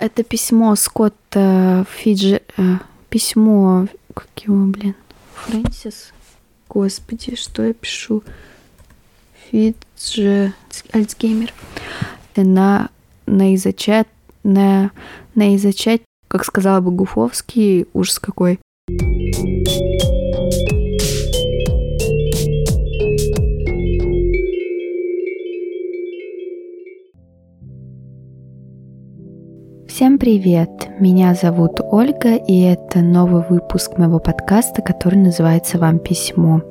Это письмо Скотта Фиджи... Э, письмо... Как его, блин? Фрэнсис? Господи, что я пишу? Фиджи... Альцгеймер. На, на изучать... На, на изучать, как сказала бы Гуфовский, ужас какой. Всем привет! Меня зовут Ольга, и это новый выпуск моего подкаста, который называется «Вам письмо».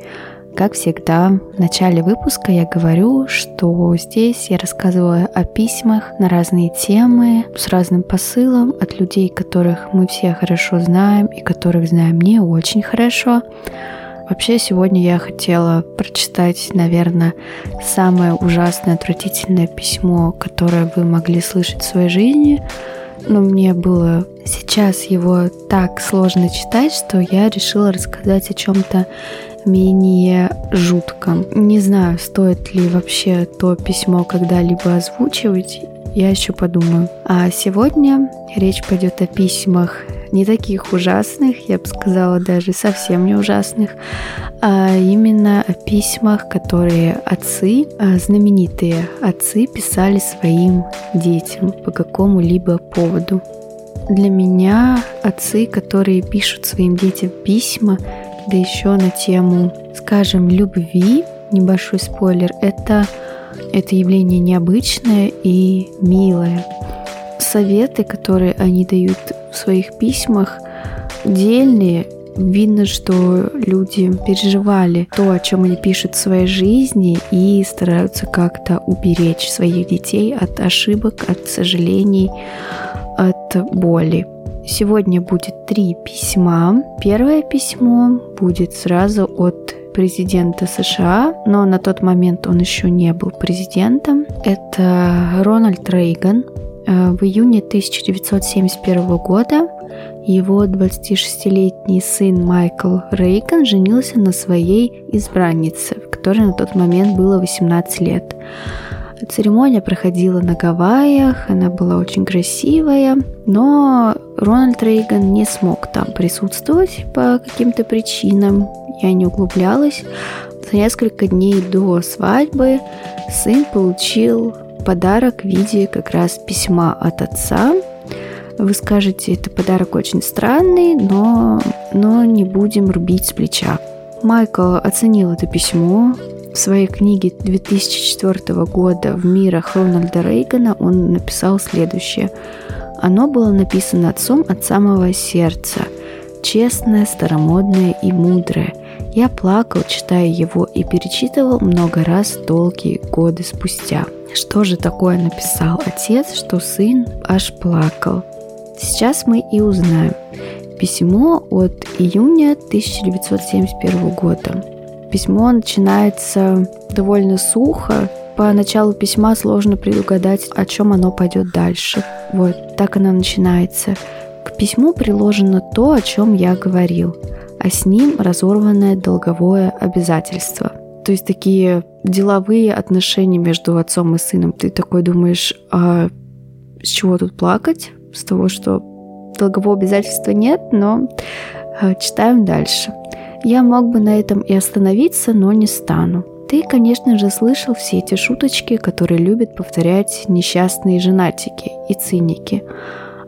Как всегда, в начале выпуска я говорю, что здесь я рассказываю о письмах на разные темы, с разным посылом от людей, которых мы все хорошо знаем и которых знаем не очень хорошо. Вообще, сегодня я хотела прочитать, наверное, самое ужасное, отвратительное письмо, которое вы могли слышать в своей жизни – но мне было сейчас его так сложно читать, что я решила рассказать о чем-то менее жутком. Не знаю, стоит ли вообще то письмо когда-либо озвучивать, я еще подумаю. А сегодня речь пойдет о письмах не таких ужасных, я бы сказала, даже совсем не ужасных, а именно о письмах, которые отцы, а, знаменитые отцы, писали своим детям по какому-либо поводу. Для меня отцы, которые пишут своим детям письма, да еще на тему, скажем, любви, небольшой спойлер, это, это явление необычное и милое. Советы, которые они дают в своих письмах, дельные, Видно, что люди переживали то, о чем они пишут в своей жизни, и стараются как-то уберечь своих детей от ошибок, от сожалений, от боли. Сегодня будет три письма. Первое письмо будет сразу от президента США, но на тот момент он еще не был президентом. Это Рональд Рейган. Э, в июне 1971 года его 26-летний сын Майкл Рейган женился на своей избраннице, которой на тот момент было 18 лет. Церемония проходила на Гавайях, она была очень красивая, но Рональд Рейган не смог там присутствовать по каким-то причинам. Я не углублялась. За несколько дней до свадьбы сын получил подарок в виде как раз письма от отца. Вы скажете, это подарок очень странный, но, но не будем рубить с плеча. Майкл оценил это письмо, в своей книге 2004 года «В мирах Рональда Рейгана» он написал следующее. Оно было написано отцом от самого сердца. Честное, старомодное и мудрое. Я плакал, читая его, и перечитывал много раз долгие годы спустя. Что же такое написал отец, что сын аж плакал? Сейчас мы и узнаем. Письмо от июня 1971 года. Письмо начинается довольно сухо. По началу письма сложно предугадать, о чем оно пойдет дальше. Вот, так оно начинается. К письму приложено то, о чем я говорил, а с ним разорванное долговое обязательство. То есть такие деловые отношения между отцом и сыном. Ты такой думаешь, а с чего тут плакать? С того, что долгового обязательства нет, но э, читаем дальше. Я мог бы на этом и остановиться, но не стану. Ты, конечно же, слышал все эти шуточки, которые любят повторять несчастные женатики и циники.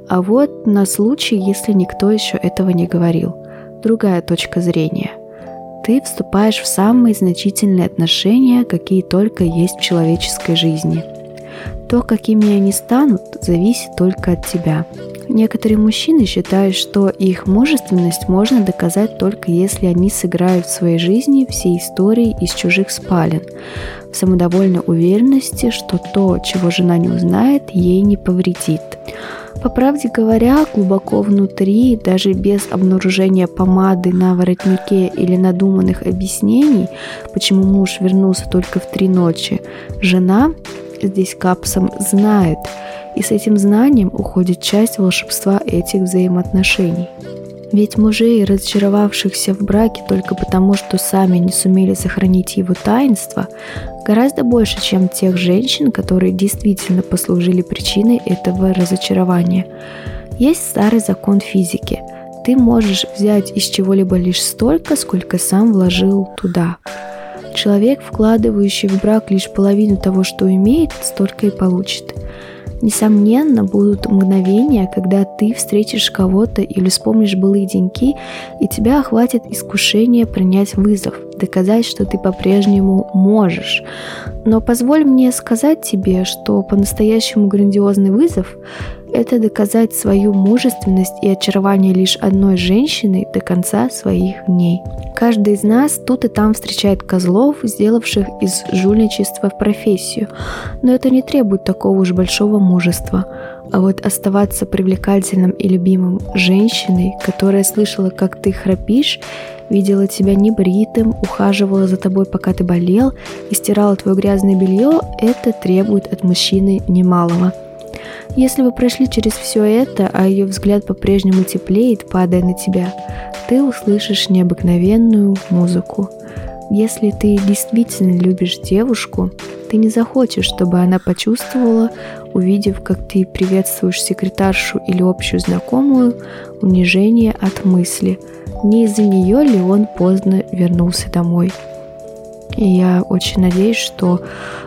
А вот на случай, если никто еще этого не говорил. Другая точка зрения. Ты вступаешь в самые значительные отношения, какие только есть в человеческой жизни. То, какими они станут, зависит только от тебя. Некоторые мужчины считают, что их мужественность можно доказать только если они сыграют в своей жизни все истории из чужих спален, в самодовольной уверенности, что то, чего жена не узнает, ей не повредит. По правде говоря, глубоко внутри, даже без обнаружения помады на воротнике или надуманных объяснений, почему муж вернулся только в три ночи, жена здесь капсом знает – и с этим знанием уходит часть волшебства этих взаимоотношений. Ведь мужей, разочаровавшихся в браке только потому, что сами не сумели сохранить его таинство, гораздо больше, чем тех женщин, которые действительно послужили причиной этого разочарования. Есть старый закон физики. Ты можешь взять из чего-либо лишь столько, сколько сам вложил туда. Человек, вкладывающий в брак лишь половину того, что имеет, столько и получит. Несомненно, будут мгновения, когда ты встретишь кого-то или вспомнишь былые деньки, и тебя охватит искушение принять вызов, доказать, что ты по-прежнему можешь. Но позволь мне сказать тебе, что по-настоящему грандиозный вызов это доказать свою мужественность и очарование лишь одной женщины до конца своих дней. Каждый из нас тут и там встречает козлов, сделавших из жульничества в профессию, но это не требует такого уж большого мужества. А вот оставаться привлекательным и любимым женщиной, которая слышала, как ты храпишь, видела тебя небритым, ухаживала за тобой, пока ты болел, и стирала твое грязное белье, это требует от мужчины немалого – если вы прошли через все это, а ее взгляд по-прежнему теплеет, падая на тебя, ты услышишь необыкновенную музыку. Если ты действительно любишь девушку, ты не захочешь, чтобы она почувствовала, увидев, как ты приветствуешь секретаршу или общую знакомую, унижение от мысли, не из-за нее ли он поздно вернулся домой. И я очень надеюсь, что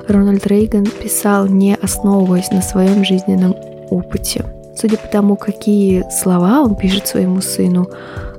Рональд Рейган писал, не основываясь на своем жизненном опыте. Судя по тому, какие слова он пишет своему сыну,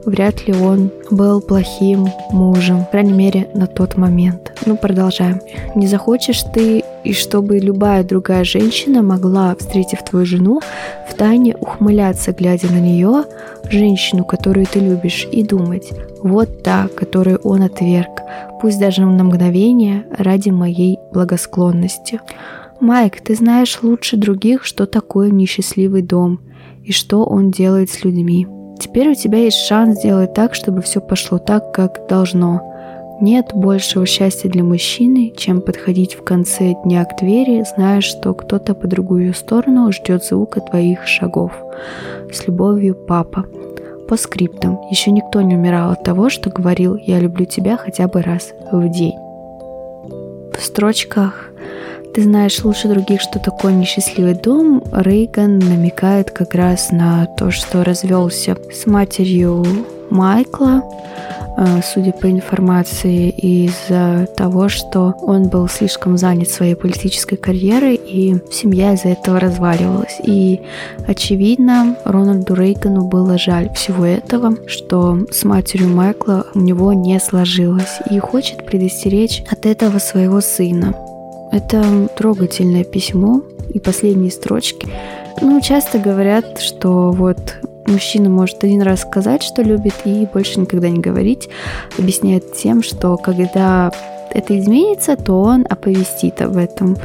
вряд ли он был плохим мужем, по крайней мере, на тот момент. Ну, продолжаем. Не захочешь ты, и чтобы любая другая женщина могла, встретив твою жену, в тайне ухмыляться, глядя на нее, женщину, которую ты любишь, и думать, вот та, которую он отверг, пусть даже на мгновение, ради моей благосклонности. Майк, ты знаешь лучше других, что такое несчастливый дом и что он делает с людьми. Теперь у тебя есть шанс сделать так, чтобы все пошло так, как должно. Нет большего счастья для мужчины, чем подходить в конце дня к двери, зная, что кто-то по другую сторону ждет звука твоих шагов. С любовью, папа. По скриптам. Еще никто не умирал от того, что говорил «я люблю тебя» хотя бы раз в день. В строчках ты знаешь лучше других, что такое несчастливый дом, Рейган намекает как раз на то, что развелся с матерью Майкла, э, судя по информации, из-за того, что он был слишком занят своей политической карьерой, и семья из-за этого разваливалась. И, очевидно, Рональду Рейгану было жаль всего этого, что с матерью Майкла у него не сложилось, и хочет предостеречь от этого своего сына. Это трогательное письмо и последние строчки. Ну, часто говорят, что вот мужчина может один раз сказать, что любит, и больше никогда не говорить. Объясняет тем, что когда это изменится, то он оповестит об этом.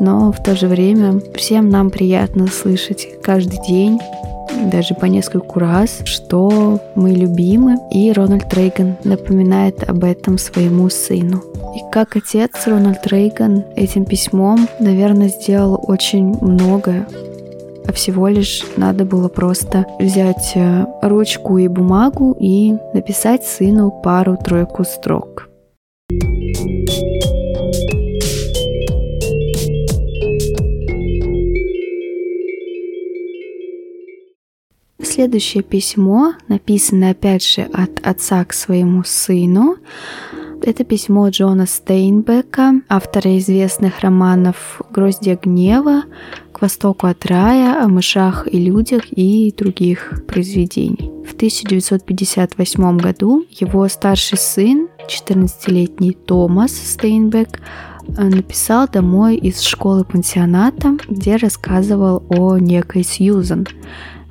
Но в то же время всем нам приятно слышать каждый день даже по нескольку раз, что мы любимы, и Рональд Рейган напоминает об этом своему сыну. И как отец Рональд Рейган этим письмом, наверное, сделал очень многое, а всего лишь надо было просто взять э, ручку и бумагу и написать сыну пару-тройку строк. Следующее письмо, написанное опять же от отца к своему сыну, это письмо Джона Стейнбека, автора известных романов «Гроздья гнева», «К востоку от рая», «О мышах и людях» и других произведений. В 1958 году его старший сын, 14-летний Томас Стейнбек, написал домой из школы-пансионата, где рассказывал о некой Сьюзан,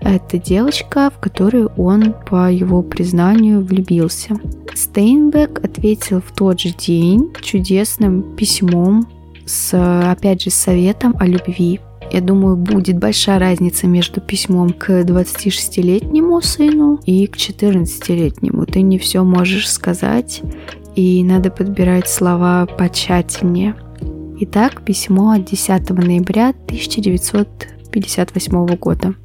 это девочка, в которую он, по его признанию, влюбился. Стейнбек ответил в тот же день чудесным письмом с, опять же, советом о любви. Я думаю, будет большая разница между письмом к 26-летнему сыну и к 14-летнему. Ты не все можешь сказать, и надо подбирать слова потщательнее. Итак, письмо от 10 ноября 1958 года.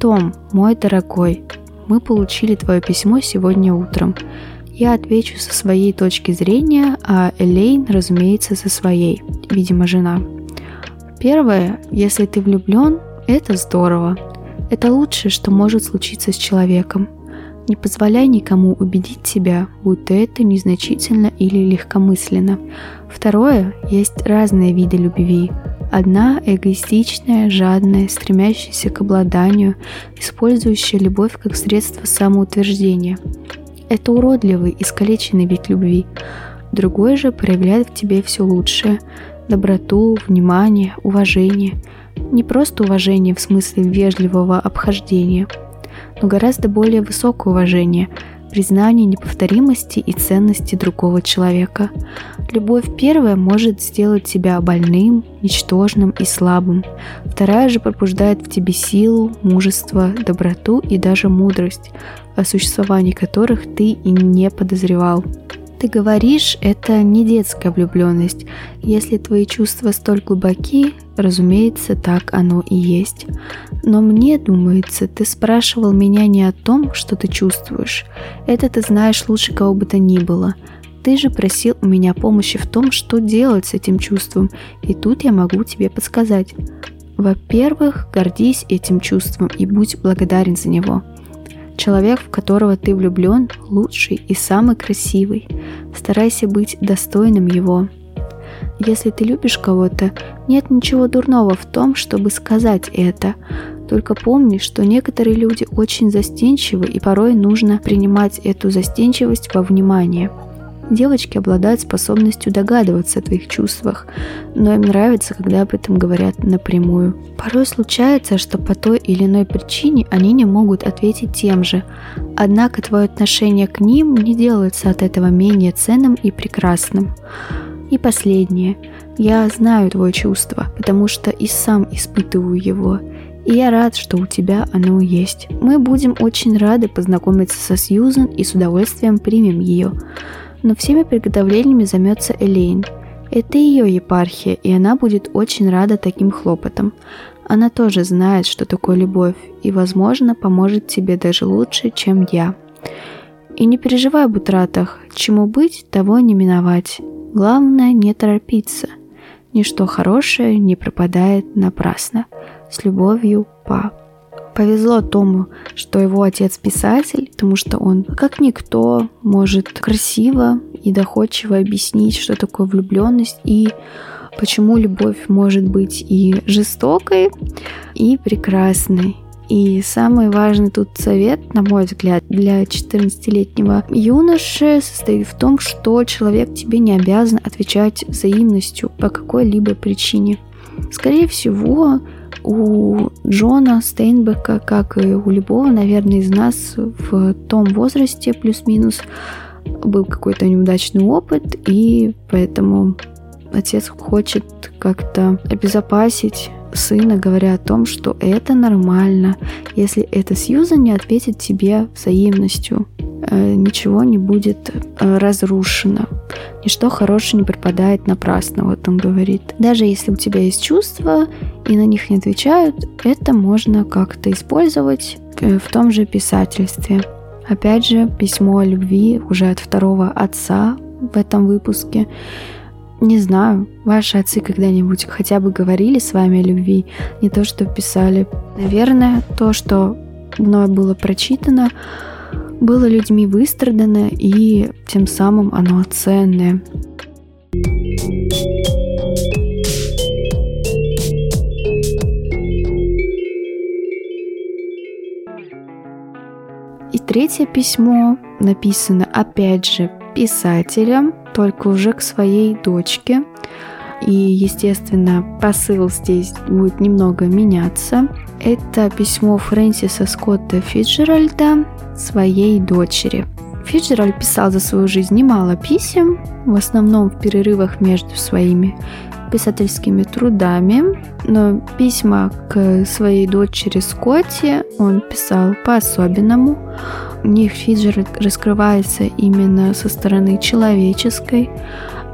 Том, мой дорогой, мы получили твое письмо сегодня утром. Я отвечу со своей точки зрения, а Элейн, разумеется, со своей, видимо, жена. Первое, если ты влюблен, это здорово. Это лучшее, что может случиться с человеком. Не позволяй никому убедить тебя, будто это незначительно или легкомысленно. Второе, есть разные виды любви. Одна эгоистичная, жадная, стремящаяся к обладанию, использующая любовь как средство самоутверждения. Это уродливый, искалеченный вид любви. Другой же проявляет в тебе все лучшее – доброту, внимание, уважение. Не просто уважение в смысле вежливого обхождения – но гораздо более высокое уважение, признание неповторимости и ценности другого человека. Любовь первая может сделать тебя больным, ничтожным и слабым. Вторая же пробуждает в тебе силу, мужество, доброту и даже мудрость, о существовании которых ты и не подозревал. Ты говоришь, это не детская влюбленность. Если твои чувства столь глубоки, разумеется, так оно и есть. Но мне думается, ты спрашивал меня не о том, что ты чувствуешь. Это ты знаешь лучше кого бы то ни было. Ты же просил у меня помощи в том, что делать с этим чувством, и тут я могу тебе подсказать. Во-первых, гордись этим чувством и будь благодарен за него. Человек, в которого ты влюблен, лучший и самый красивый. Старайся быть достойным его. Если ты любишь кого-то, нет ничего дурного в том, чтобы сказать это. Только помни, что некоторые люди очень застенчивы, и порой нужно принимать эту застенчивость во внимание – Девочки обладают способностью догадываться о твоих чувствах, но им нравится, когда об этом говорят напрямую. Порой случается, что по той или иной причине они не могут ответить тем же, однако твое отношение к ним не делается от этого менее ценным и прекрасным. И последнее. Я знаю твое чувство, потому что и сам испытываю его. И я рад, что у тебя оно есть. Мы будем очень рады познакомиться со Сьюзен и с удовольствием примем ее но всеми приготовлениями займется Элейн. Это ее епархия, и она будет очень рада таким хлопотам. Она тоже знает, что такое любовь, и, возможно, поможет тебе даже лучше, чем я. И не переживай об утратах, чему быть, того не миновать. Главное не торопиться. Ничто хорошее не пропадает напрасно. С любовью, пап. Повезло Тому, что его отец писатель, потому что он, как никто, может красиво и доходчиво объяснить, что такое влюбленность и почему любовь может быть и жестокой, и прекрасной. И самый важный тут совет, на мой взгляд, для 14-летнего юноши состоит в том, что человек тебе не обязан отвечать взаимностью по какой-либо причине. Скорее всего, у Джона Стейнбека, как и у любого, наверное, из нас в том возрасте плюс-минус был какой-то неудачный опыт, и поэтому отец хочет как-то обезопасить сына, говоря о том, что это нормально, если эта Сьюза не ответит тебе взаимностью. Э, ничего не будет э, разрушено. Ничто хорошее не пропадает напрасно, вот он говорит. Даже если у тебя есть чувства и на них не отвечают, это можно как-то использовать э, в том же писательстве. Опять же, письмо о любви уже от второго отца в этом выпуске. Не знаю, ваши отцы когда-нибудь хотя бы говорили с вами о любви, не то, что писали. Наверное, то, что мной было прочитано, было людьми выстрадано, и тем самым оно ценное. И третье письмо написано опять же писателем, только уже к своей дочке. И, естественно, посыл здесь будет немного меняться. Это письмо Фрэнсиса Скотта Фиджеральда своей дочери. Фиджеральд писал за свою жизнь немало писем, в основном в перерывах между своими писательскими трудами, но письма к своей дочери Скотти он писал по-особенному. У них Фиджеральд раскрывается именно со стороны человеческой,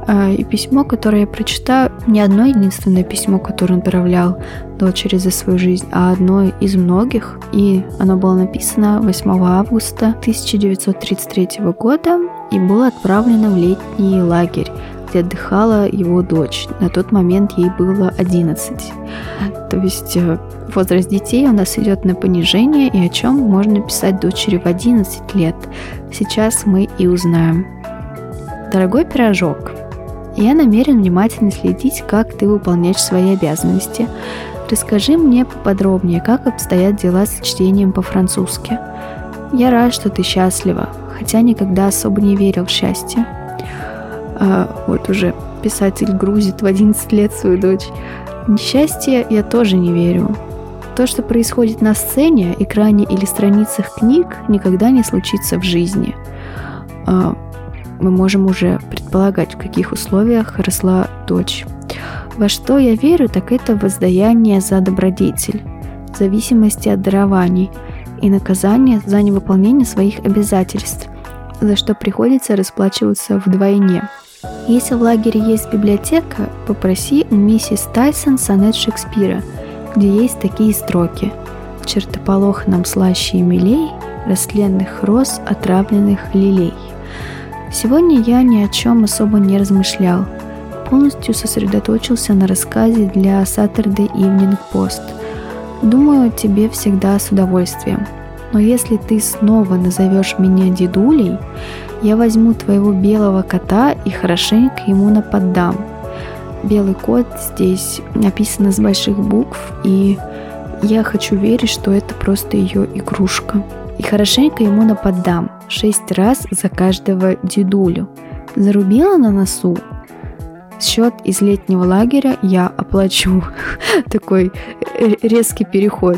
и письмо, которое я прочитаю, не одно единственное письмо, которое он отправлял дочери за свою жизнь, а одно из многих. И оно было написано 8 августа 1933 года и было отправлено в летний лагерь где отдыхала его дочь. На тот момент ей было 11. То есть э, возраст детей у нас идет на понижение, и о чем можно писать дочери в 11 лет. Сейчас мы и узнаем. Дорогой пирожок, я намерен внимательно следить, как ты выполняешь свои обязанности. Расскажи мне поподробнее, как обстоят дела с чтением по-французски. Я рад, что ты счастлива, хотя никогда особо не верил в счастье. А, вот уже писатель грузит в 11 лет свою дочь. Несчастье я тоже не верю. То, что происходит на сцене, экране или страницах книг, никогда не случится в жизни. А, мы можем уже предполагать, в каких условиях росла дочь. Во что я верю, так это воздаяние за добродетель, зависимости от дарований и наказание за невыполнение своих обязательств, за что приходится расплачиваться вдвойне – если в лагере есть библиотека, попроси у миссис Тайсон сонет Шекспира, где есть такие строки. «Чертополох нам слаще и милей, растленных роз, отравленных лилей». Сегодня я ни о чем особо не размышлял. Полностью сосредоточился на рассказе для Saturday Evening Post. Думаю, тебе всегда с удовольствием. Но если ты снова назовешь меня дедулей, я возьму твоего белого кота и хорошенько ему нападам. Белый кот здесь написано с больших букв, и я хочу верить, что это просто ее игрушка. И хорошенько ему нападам шесть раз за каждого дедулю. Зарубила на носу? Счет из летнего лагеря я оплачу. Такой резкий переход.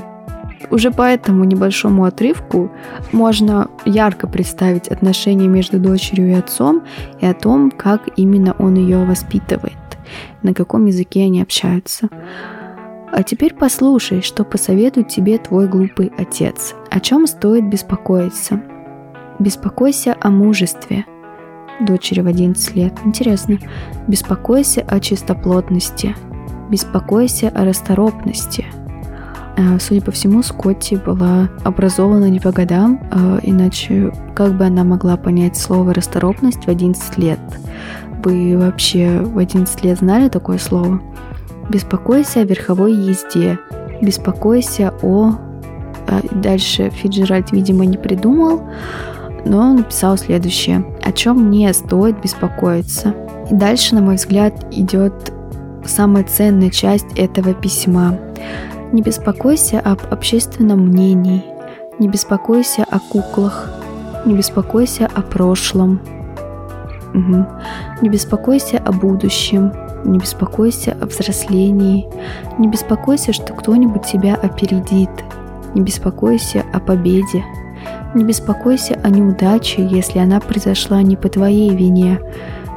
Уже по этому небольшому отрывку можно ярко представить отношения между дочерью и отцом и о том, как именно он ее воспитывает, на каком языке они общаются. А теперь послушай, что посоветует тебе твой глупый отец. О чем стоит беспокоиться? Беспокойся о мужестве. Дочери в 11 лет. Интересно. Беспокойся о чистоплотности. Беспокойся о расторопности – Э, судя по всему, Скотти была образована не по годам, э, иначе как бы она могла понять слово «расторопность» в 11 лет? Вы вообще в 11 лет знали такое слово? Беспокойся о верховой езде, беспокойся о... Э, дальше Фиджеральд, видимо, не придумал, но он написал следующее. О чем не стоит беспокоиться. И дальше, на мой взгляд, идет самая ценная часть этого письма. Не беспокойся об общественном мнении, не беспокойся о куклах, не беспокойся о прошлом, угу. не беспокойся о будущем, не беспокойся о взрослении, не беспокойся, что кто-нибудь тебя опередит, не беспокойся о победе, не беспокойся о неудаче, если она произошла не по твоей вине,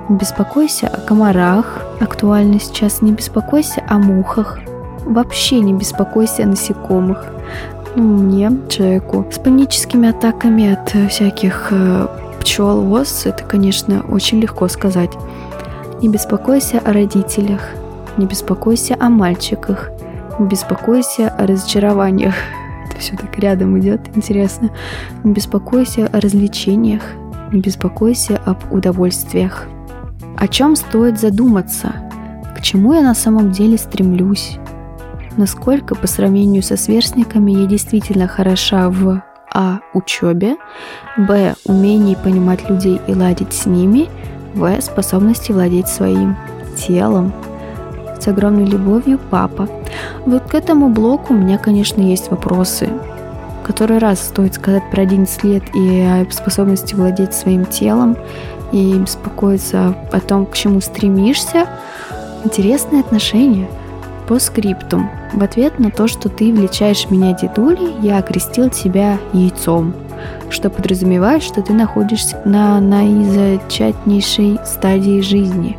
не беспокойся о комарах, актуально сейчас, не беспокойся о мухах, Вообще не беспокойся о насекомых. Ну, мне, человеку, с паническими атаками от э, всяких э, пчел, ос, это, конечно, очень легко сказать. Не беспокойся о родителях, не беспокойся о мальчиках, не беспокойся о разочарованиях. Это все так рядом идет, интересно. Не беспокойся о развлечениях, не беспокойся об удовольствиях. О чем стоит задуматься? К чему я на самом деле стремлюсь? насколько по сравнению со сверстниками я действительно хороша в а. учебе, б. умении понимать людей и ладить с ними, в. способности владеть своим телом. С огромной любовью, папа. Вот к этому блоку у меня, конечно, есть вопросы. Который раз стоит сказать про 11 лет и о способности владеть своим телом, и беспокоиться о том, к чему стремишься. Интересные отношения – по скриптум. В ответ на то, что ты влечаешь меня дедулей, я окрестил тебя яйцом, что подразумевает, что ты находишься на наизачатнейшей стадии жизни.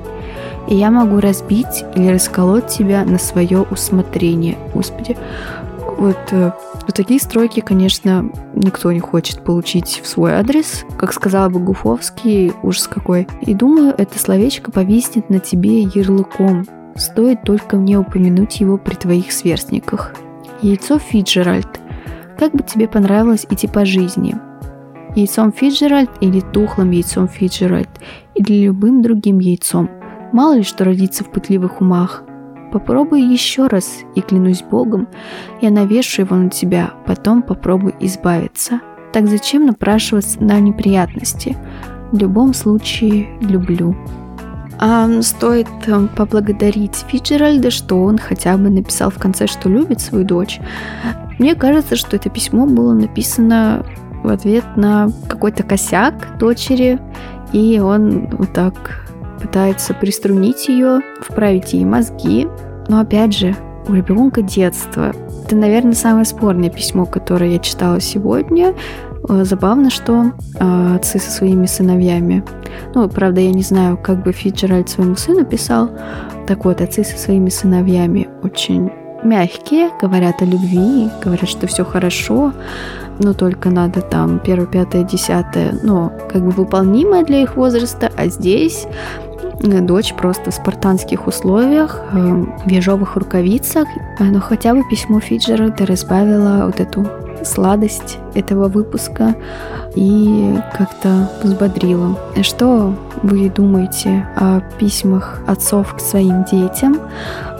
И я могу разбить или расколоть тебя на свое усмотрение. Господи, Вот, э, вот такие стройки, конечно, никто не хочет получить в свой адрес. Как сказала бы Гуфовский, ужас какой. И думаю, это словечко повиснет на тебе ярлыком. Стоит только мне упомянуть его при твоих сверстниках. Яйцо Фиджеральд. Как бы тебе понравилось идти по жизни? Яйцом Фиджеральд или тухлым яйцом Фиджеральд? Или любым другим яйцом? Мало ли что родится в пытливых умах. Попробуй еще раз, и клянусь Богом, я навешу его на тебя, потом попробуй избавиться. Так зачем напрашиваться на неприятности? В любом случае, люблю. А стоит э, поблагодарить Фиджеральда, что он хотя бы написал в конце, что любит свою дочь. Мне кажется, что это письмо было написано в ответ на какой-то косяк дочери, и он вот так пытается приструнить ее, вправить ей мозги. Но опять же, у ребенка детство. Это, наверное, самое спорное письмо, которое я читала сегодня. Э, забавно, что э, отцы со своими сыновьями. Ну, правда, я не знаю, как бы Фиджеральд своему сыну писал. Так вот, отцы со своими сыновьями очень мягкие, говорят о любви, говорят, что все хорошо, но только надо там первое, пятое, десятое, ну, как бы выполнимое для их возраста, а здесь дочь просто в спартанских условиях, э, в ежовых рукавицах, но хотя бы письмо Фиджеральда разбавило вот эту сладость этого выпуска и как-то взбодрило. Что вы думаете о письмах отцов к своим детям?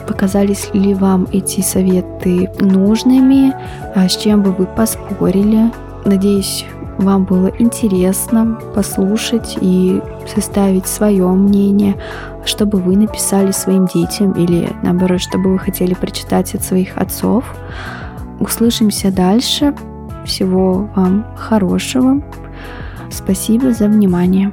Показались ли вам эти советы нужными? А с чем бы вы поспорили? Надеюсь, вам было интересно послушать и составить свое мнение, чтобы вы написали своим детям или наоборот, чтобы вы хотели прочитать от своих отцов. Услышимся дальше. Всего вам хорошего. Спасибо за внимание.